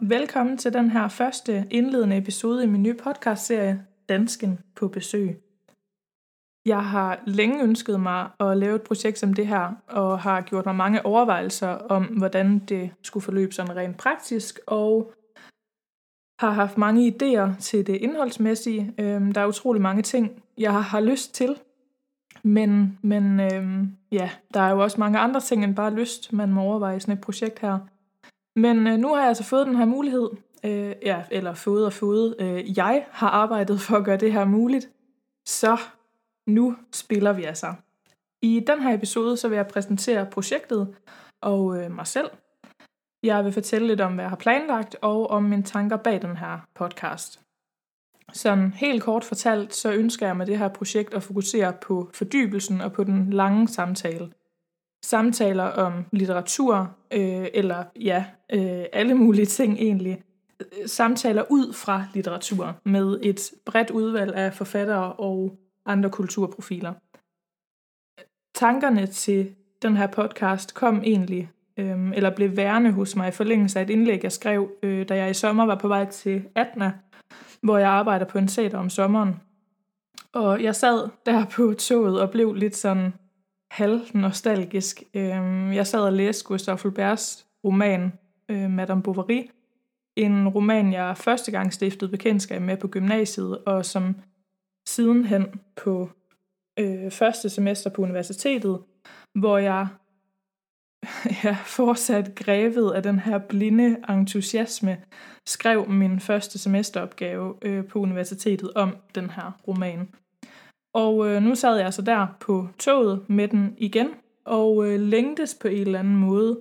Velkommen til den her første indledende episode i min nye podcastserie Dansken på besøg. Jeg har længe ønsket mig at lave et projekt som det her, og har gjort mig mange overvejelser om, hvordan det skulle forløbe sådan rent praktisk, og har haft mange idéer til det indholdsmæssige. Øhm, der er utrolig mange ting, jeg har lyst til, men, men øhm, ja, der er jo også mange andre ting end bare lyst, man må overveje i sådan et projekt her. Men øh, nu har jeg altså fået den her mulighed, øh, ja, eller fået og fået. Øh, jeg har arbejdet for at gøre det her muligt, så nu spiller vi altså. I den her episode så vil jeg præsentere projektet og øh, mig selv. Jeg vil fortælle lidt om, hvad jeg har planlagt, og om mine tanker bag den her podcast. Sådan helt kort fortalt, så ønsker jeg med det her projekt at fokusere på fordybelsen og på den lange samtale. Samtaler om litteratur, øh, eller ja, øh, alle mulige ting egentlig. Samtaler ud fra litteratur med et bredt udvalg af forfattere og andre kulturprofiler. Tankerne til den her podcast kom egentlig, øh, eller blev værende hos mig i forlængelse af et indlæg, jeg skrev, øh, da jeg i sommer var på vej til Atna, hvor jeg arbejder på en sæt om sommeren. Og jeg sad der på toget og blev lidt sådan halv nostalgisk. Øh, jeg sad og læste Gustave Flauberts roman øh, Madame Bovary, en roman, jeg første gang stiftede bekendtskab med på gymnasiet, og som sidenhen på øh, første semester på universitetet, hvor jeg ja, fortsat grebet af den her blinde entusiasme, skrev min første semesteropgave øh, på universitetet om den her roman. Og øh, nu sad jeg så der på toget med den igen, og øh, længtes på en eller anden måde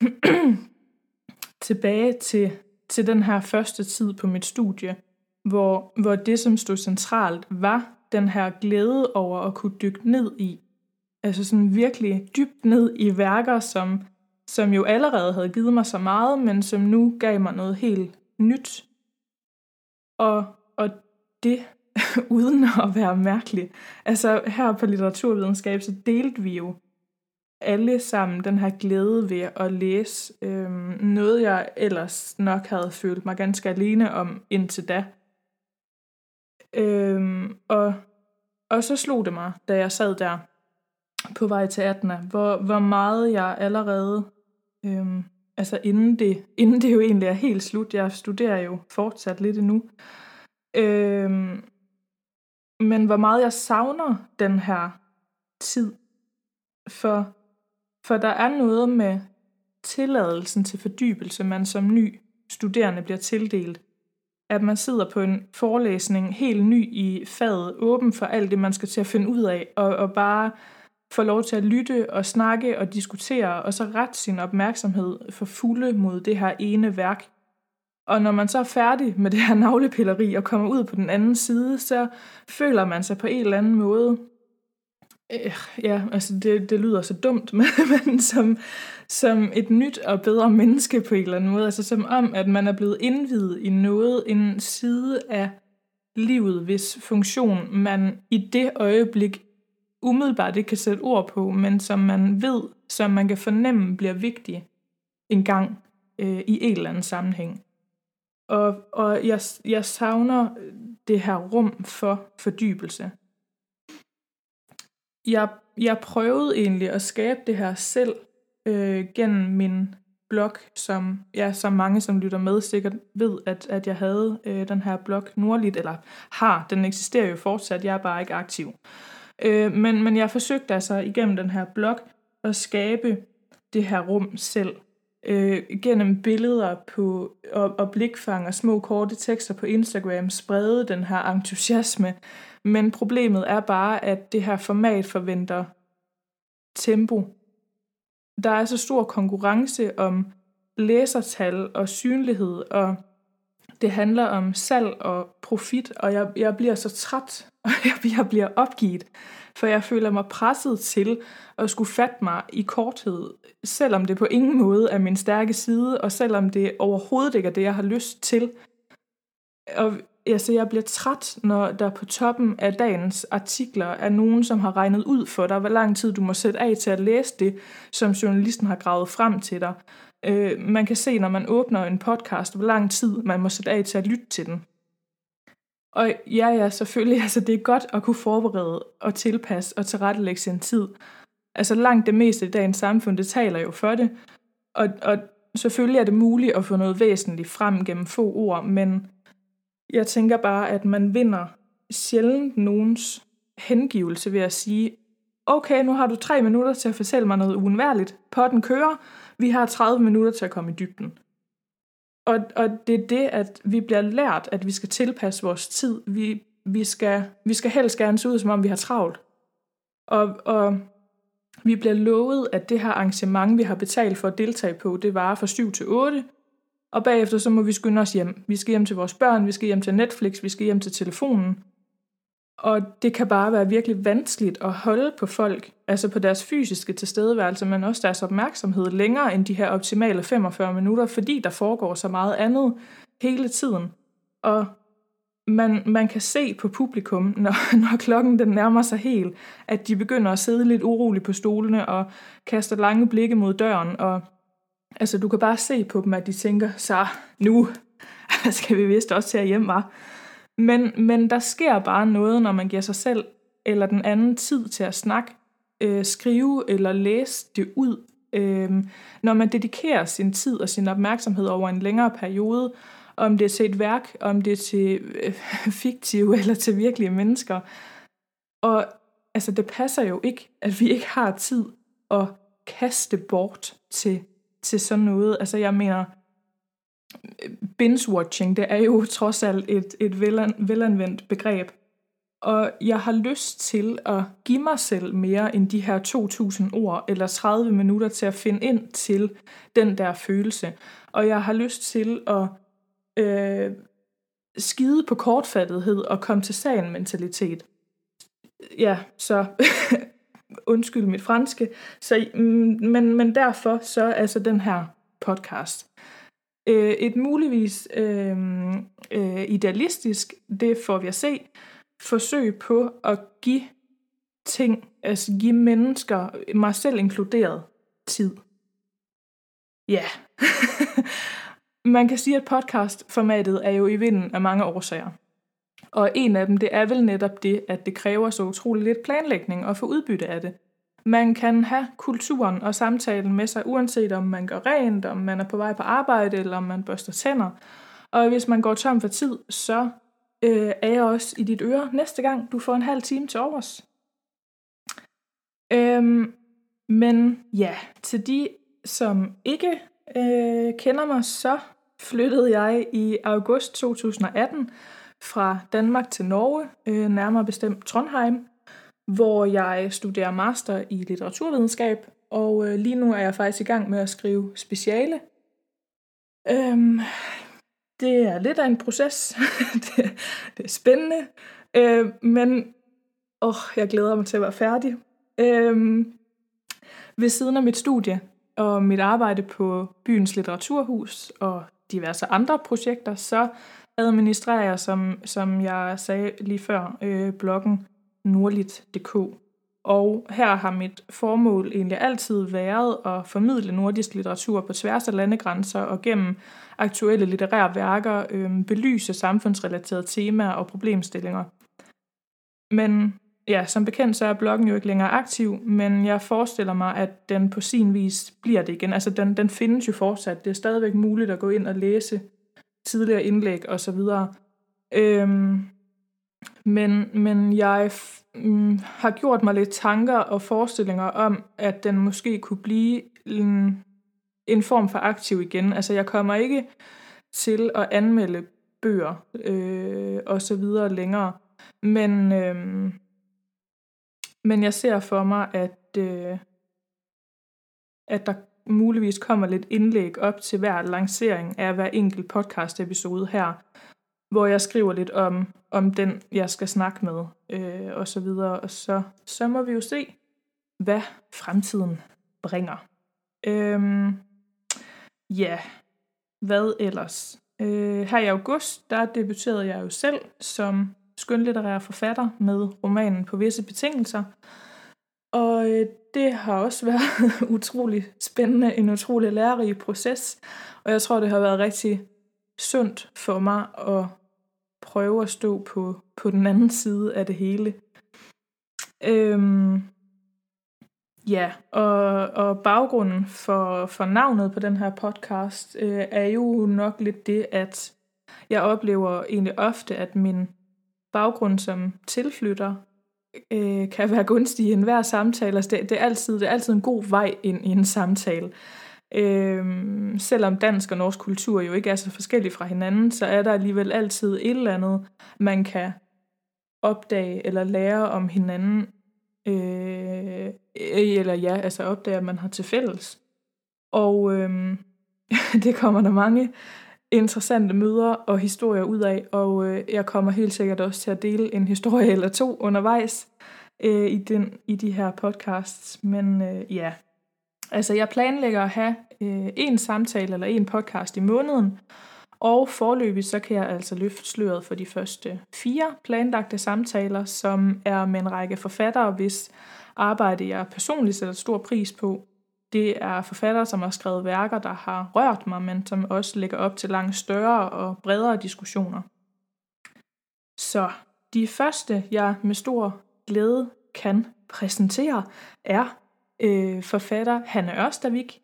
tilbage til, til den her første tid på mit studie, hvor, hvor det, som stod centralt, var den her glæde over at kunne dykke ned i. Altså sådan virkelig dybt ned i værker, som, som jo allerede havde givet mig så meget, men som nu gav mig noget helt nyt. Og, og det uden at være mærkelig. Altså her på litteraturvidenskab, så delte vi jo alle sammen den her glæde ved at læse øhm, noget, jeg ellers nok havde følt mig ganske alene om indtil da. Øhm, og, og så slog det mig, da jeg sad der på vej til 18. Hvor, hvor meget jeg allerede, øhm, altså inden det, inden det jo egentlig er helt slut, jeg studerer jo fortsat lidt endnu, øhm, men hvor meget jeg savner den her tid. For, for der er noget med tilladelsen til fordybelse, man som ny studerende bliver tildelt. At man sidder på en forelæsning helt ny i faget, åben for alt det, man skal til at finde ud af, og, og bare få lov til at lytte og snakke og diskutere, og så ret sin opmærksomhed for fulde mod det her ene værk. Og når man så er færdig med det her navlepilleri og kommer ud på den anden side, så føler man sig på en eller anden måde, øh, ja, altså det, det lyder så dumt, men, men som, som et nyt og bedre menneske på en eller anden måde. Altså som om, at man er blevet indvidet i noget, en side af livet, hvis funktion man i det øjeblik umiddelbart ikke kan sætte ord på, men som man ved, som man kan fornemme bliver vigtig en gang øh, i en eller anden sammenhæng. Og, og jeg, jeg savner det her rum for fordybelse. Jeg, jeg prøvede egentlig at skabe det her selv øh, gennem min blog, som, ja, som mange, som lytter med, sikkert ved, at, at jeg havde øh, den her blog Nordligt, eller har, den eksisterer jo fortsat, jeg er bare ikke aktiv. Øh, men, men jeg forsøgte altså igennem den her blog at skabe det her rum selv øh, gennem billeder på, og, og blikfang og små korte tekster på Instagram sprede den her entusiasme. Men problemet er bare, at det her format forventer tempo. Der er så stor konkurrence om læsertal og synlighed, og det handler om salg og profit, og jeg, jeg bliver så træt, og jeg, jeg bliver opgivet for jeg føler mig presset til at skulle fatte mig i korthed, selvom det på ingen måde er min stærke side, og selvom det overhovedet ikke er det, jeg har lyst til. Og altså, jeg bliver træt, når der på toppen af dagens artikler er nogen, som har regnet ud for dig, hvor lang tid du må sætte af til at læse det, som journalisten har gravet frem til dig. Øh, man kan se, når man åbner en podcast, hvor lang tid man må sætte af til at lytte til den. Og ja, ja, selvfølgelig, altså det er godt at kunne forberede og tilpasse og tilrettelægge sin tid. Altså langt det meste i dagens samfund, det taler jo for det. Og, og selvfølgelig er det muligt at få noget væsentligt frem gennem få ord, men jeg tænker bare, at man vinder sjældent nogens hengivelse ved at sige, okay, nu har du tre minutter til at fortælle mig noget uundværligt. Potten kører, vi har 30 minutter til at komme i dybden. Og, og det er det, at vi bliver lært, at vi skal tilpasse vores tid. Vi, vi, skal, vi skal helst gerne se ud, som om vi har travlt. Og, og vi bliver lovet, at det her arrangement, vi har betalt for at deltage på, det varer fra 7 til 8. Og bagefter så må vi skynde os hjem. Vi skal hjem til vores børn, vi skal hjem til Netflix, vi skal hjem til telefonen. Og det kan bare være virkelig vanskeligt at holde på folk, altså på deres fysiske tilstedeværelse, men også deres opmærksomhed længere end de her optimale 45 minutter, fordi der foregår så meget andet hele tiden. Og man, man kan se på publikum, når, når klokken den nærmer sig helt, at de begynder at sidde lidt uroligt på stolene og kaster lange blikke mod døren. Og altså, du kan bare se på dem, at de tænker, så nu skal vi vist også til hjem, var. Men, men der sker bare noget, når man giver sig selv eller den anden tid til at snakke, øh, skrive eller læse det ud. Øh, når man dedikerer sin tid og sin opmærksomhed over en længere periode, om det er til et værk, om det er til øh, fiktive eller til virkelige mennesker. Og altså, det passer jo ikke, at vi ikke har tid at kaste bort til, til sådan noget. Altså, jeg mener, binge-watching, det er jo trods alt et, et velan, velanvendt begreb. Og jeg har lyst til at give mig selv mere end de her 2.000 ord eller 30 minutter til at finde ind til den der følelse. Og jeg har lyst til at øh, skide på kortfattethed og komme til sagen mentalitet. Ja, så undskyld mit franske. Så, mm, men, men derfor så altså den her podcast. Øh, et muligvis øh, øh, idealistisk, det får vi at se, forsøg på at give ting, altså give mennesker, mig selv inkluderet, tid. Ja. Yeah. Man kan sige, at podcastformatet er jo i vinden af mange årsager. Og en af dem, det er vel netop det, at det kræver så utrolig lidt planlægning at få udbytte af det. Man kan have kulturen og samtalen med sig, uanset om man gør rent, om man er på vej på arbejde, eller om man børster tænder. Og hvis man går tom for tid, så øh, er jeg også i dit øre næste gang, du får en halv time til overs. Øhm, men ja, til de, som ikke øh, kender mig, så flyttede jeg i august 2018 fra Danmark til Norge, øh, nærmere bestemt Trondheim, hvor jeg studerer master i litteraturvidenskab, og øh, lige nu er jeg faktisk i gang med at skrive speciale. Øhm, det er lidt af en proces. det, det er spændende, øh, men åh, jeg glæder mig til at være færdig. Øhm, ved siden af mit studie og mit arbejde på byens litteraturhus og diverse andre projekter, så administrerer jeg, som, som jeg sagde lige før, øh, bloggen nordligt.dk. Og her har mit formål egentlig altid været at formidle nordisk litteratur på tværs af landegrænser og gennem aktuelle litterære værker øh, belyse samfundsrelaterede temaer og problemstillinger. Men ja, som bekendt så er bloggen jo ikke længere aktiv, men jeg forestiller mig, at den på sin vis bliver det igen. Altså den, den findes jo fortsat. Det er stadigvæk muligt at gå ind og læse tidligere indlæg og så videre. Øhm, men, men jeg mm, har gjort mig lidt tanker og forestillinger om, at den måske kunne blive en, en form for aktiv igen. Altså jeg kommer ikke til at anmelde bøger øh, og så videre længere. Men, øh, men jeg ser for mig, at, øh, at der muligvis kommer lidt indlæg op til hver lancering af hver enkelt podcast episode her, hvor jeg skriver lidt om, om den, jeg skal snakke med, øh, og så videre. Og så, så må vi jo se, hvad fremtiden bringer. Øhm, ja, hvad ellers? Øh, her i august, der debuterede jeg jo selv som skønlitterær forfatter med romanen På visse betingelser. Og øh, det har også været utrolig spændende, en utrolig lærerig proces. Og jeg tror, det har været rigtig sundt for mig at prøve at stå på, på den anden side af det hele. Øhm, ja, og, og baggrunden for, for navnet på den her podcast øh, er jo nok lidt det, at jeg oplever egentlig ofte, at min baggrund som tilflytter øh, kan være gunstig i enhver samtale. Altså det, det, er altid, det er altid en god vej ind i en samtale. Øh, selvom dansk og norsk kultur jo ikke er så forskellige fra hinanden, så er der alligevel altid et eller andet, man kan opdage eller lære om hinanden. Øh, eller ja, altså opdage, at man har til fælles. Og øh, det kommer der mange interessante møder og historier ud af, og øh, jeg kommer helt sikkert også til at dele en historie eller to undervejs øh, i, den, i de her podcasts. Men øh, ja, altså jeg planlægger at have øh, en samtale eller en podcast i måneden, og forløbig så kan jeg altså løfte sløret for de første fire planlagte samtaler, som er med en række forfattere, hvis arbejde jeg personligt sætter stor pris på. Det er forfattere, som har skrevet værker, der har rørt mig, men som også lægger op til langt større og bredere diskussioner. Så de første, jeg med stor glæde kan præsentere, er øh, forfatter Hanne Ørstavik,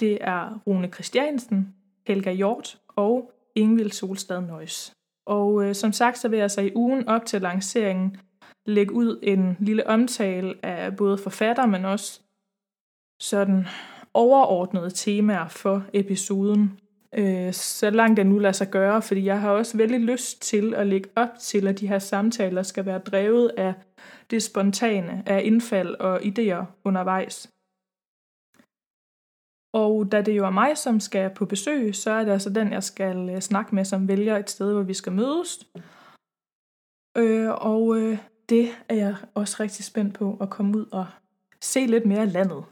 det er Rune Christiansen, Helga Hjort og Ingvild Solstad Nøjes. Og øh, som sagt, så vil jeg så i ugen op til lanceringen lægge ud en lille omtale af både forfatter, men også sådan overordnede temaer for episoden, øh, så langt det nu lader sig gøre, fordi jeg har også veldig lyst til at lægge op til, at de her samtaler skal være drevet af det spontane, af indfald og idéer undervejs. Og da det jo er mig, som skal på besøg, så er det altså den, jeg skal øh, snakke med, som vælger et sted, hvor vi skal mødes. Øh, og øh, det er jeg også rigtig spændt på at komme ud og se lidt mere af landet.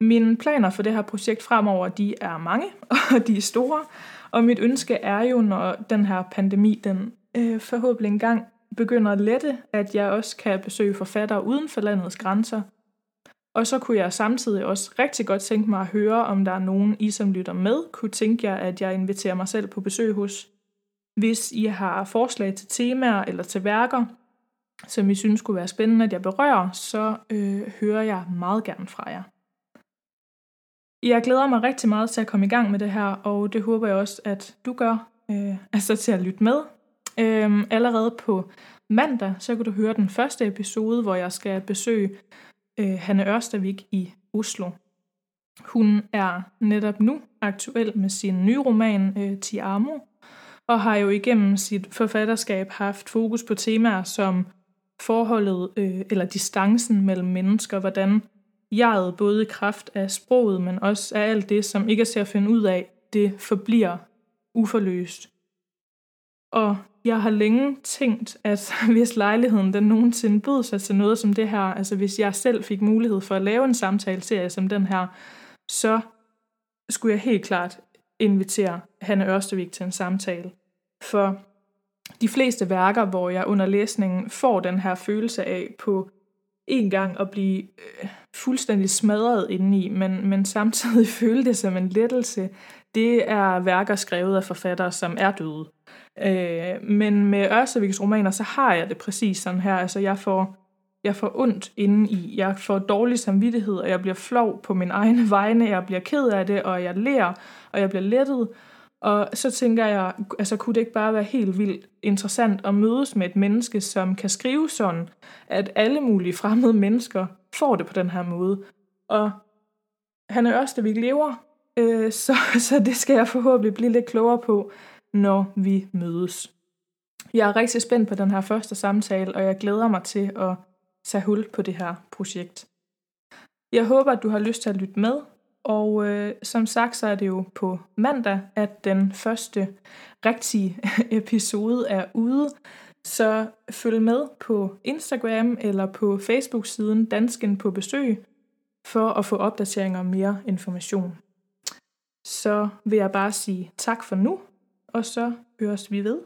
Mine planer for det her projekt fremover, de er mange, og de er store. Og mit ønske er jo, når den her pandemi, den øh, forhåbentlig engang begynder at lette, at jeg også kan besøge forfattere uden for landets grænser. Og så kunne jeg samtidig også rigtig godt tænke mig at høre, om der er nogen I, som lytter med, kunne tænke jer, at jeg inviterer mig selv på besøg hos. Hvis I har forslag til temaer eller til værker, som I synes kunne være spændende, at jeg berører, så øh, hører jeg meget gerne fra jer. Jeg glæder mig rigtig meget til at komme i gang med det her, og det håber jeg også, at du gør, øh, altså til at lytte med. Øh, allerede på mandag, så kan du høre den første episode, hvor jeg skal besøge øh, Hanne Ørstavik i Oslo. Hun er netop nu aktuel med sin nye roman, øh, Ti Amo, og har jo igennem sit forfatterskab haft fokus på temaer som forholdet øh, eller distancen mellem mennesker, hvordan jeget både i kraft af sproget, men også af alt det, som ikke er til at finde ud af, det forbliver uforløst. Og jeg har længe tænkt, at hvis lejligheden den nogensinde bød sig til noget som det her, altså hvis jeg selv fik mulighed for at lave en samtaleserie som den her, så skulle jeg helt klart invitere Hanne Ørstevik til en samtale. For de fleste værker, hvor jeg under læsningen får den her følelse af på en gang at blive øh, fuldstændig smadret indeni, men, men samtidig føle det som en lettelse, det er værker skrevet af forfattere, som er døde. Øh, men med Ørseviks romaner, så har jeg det præcis sådan her. Altså, jeg får, jeg får ondt indeni. Jeg får dårlig samvittighed, og jeg bliver flov på min egne vegne. Jeg bliver ked af det, og jeg lærer, og jeg bliver lettet. Og så tænker jeg, altså kunne det ikke bare være helt vildt interessant at mødes med et menneske, som kan skrive sådan, at alle mulige fremmede mennesker får det på den her måde. Og han er Ørstevik lever, øh, så, så det skal jeg forhåbentlig blive lidt klogere på, når vi mødes. Jeg er rigtig spændt på den her første samtale, og jeg glæder mig til at tage hul på det her projekt. Jeg håber, at du har lyst til at lytte med, og øh, som sagt, så er det jo på mandag, at den første rigtige episode er ude. Så følg med på Instagram eller på Facebook-siden Dansken på besøg for at få opdateringer og mere information. Så vil jeg bare sige tak for nu, og så høres vi ved.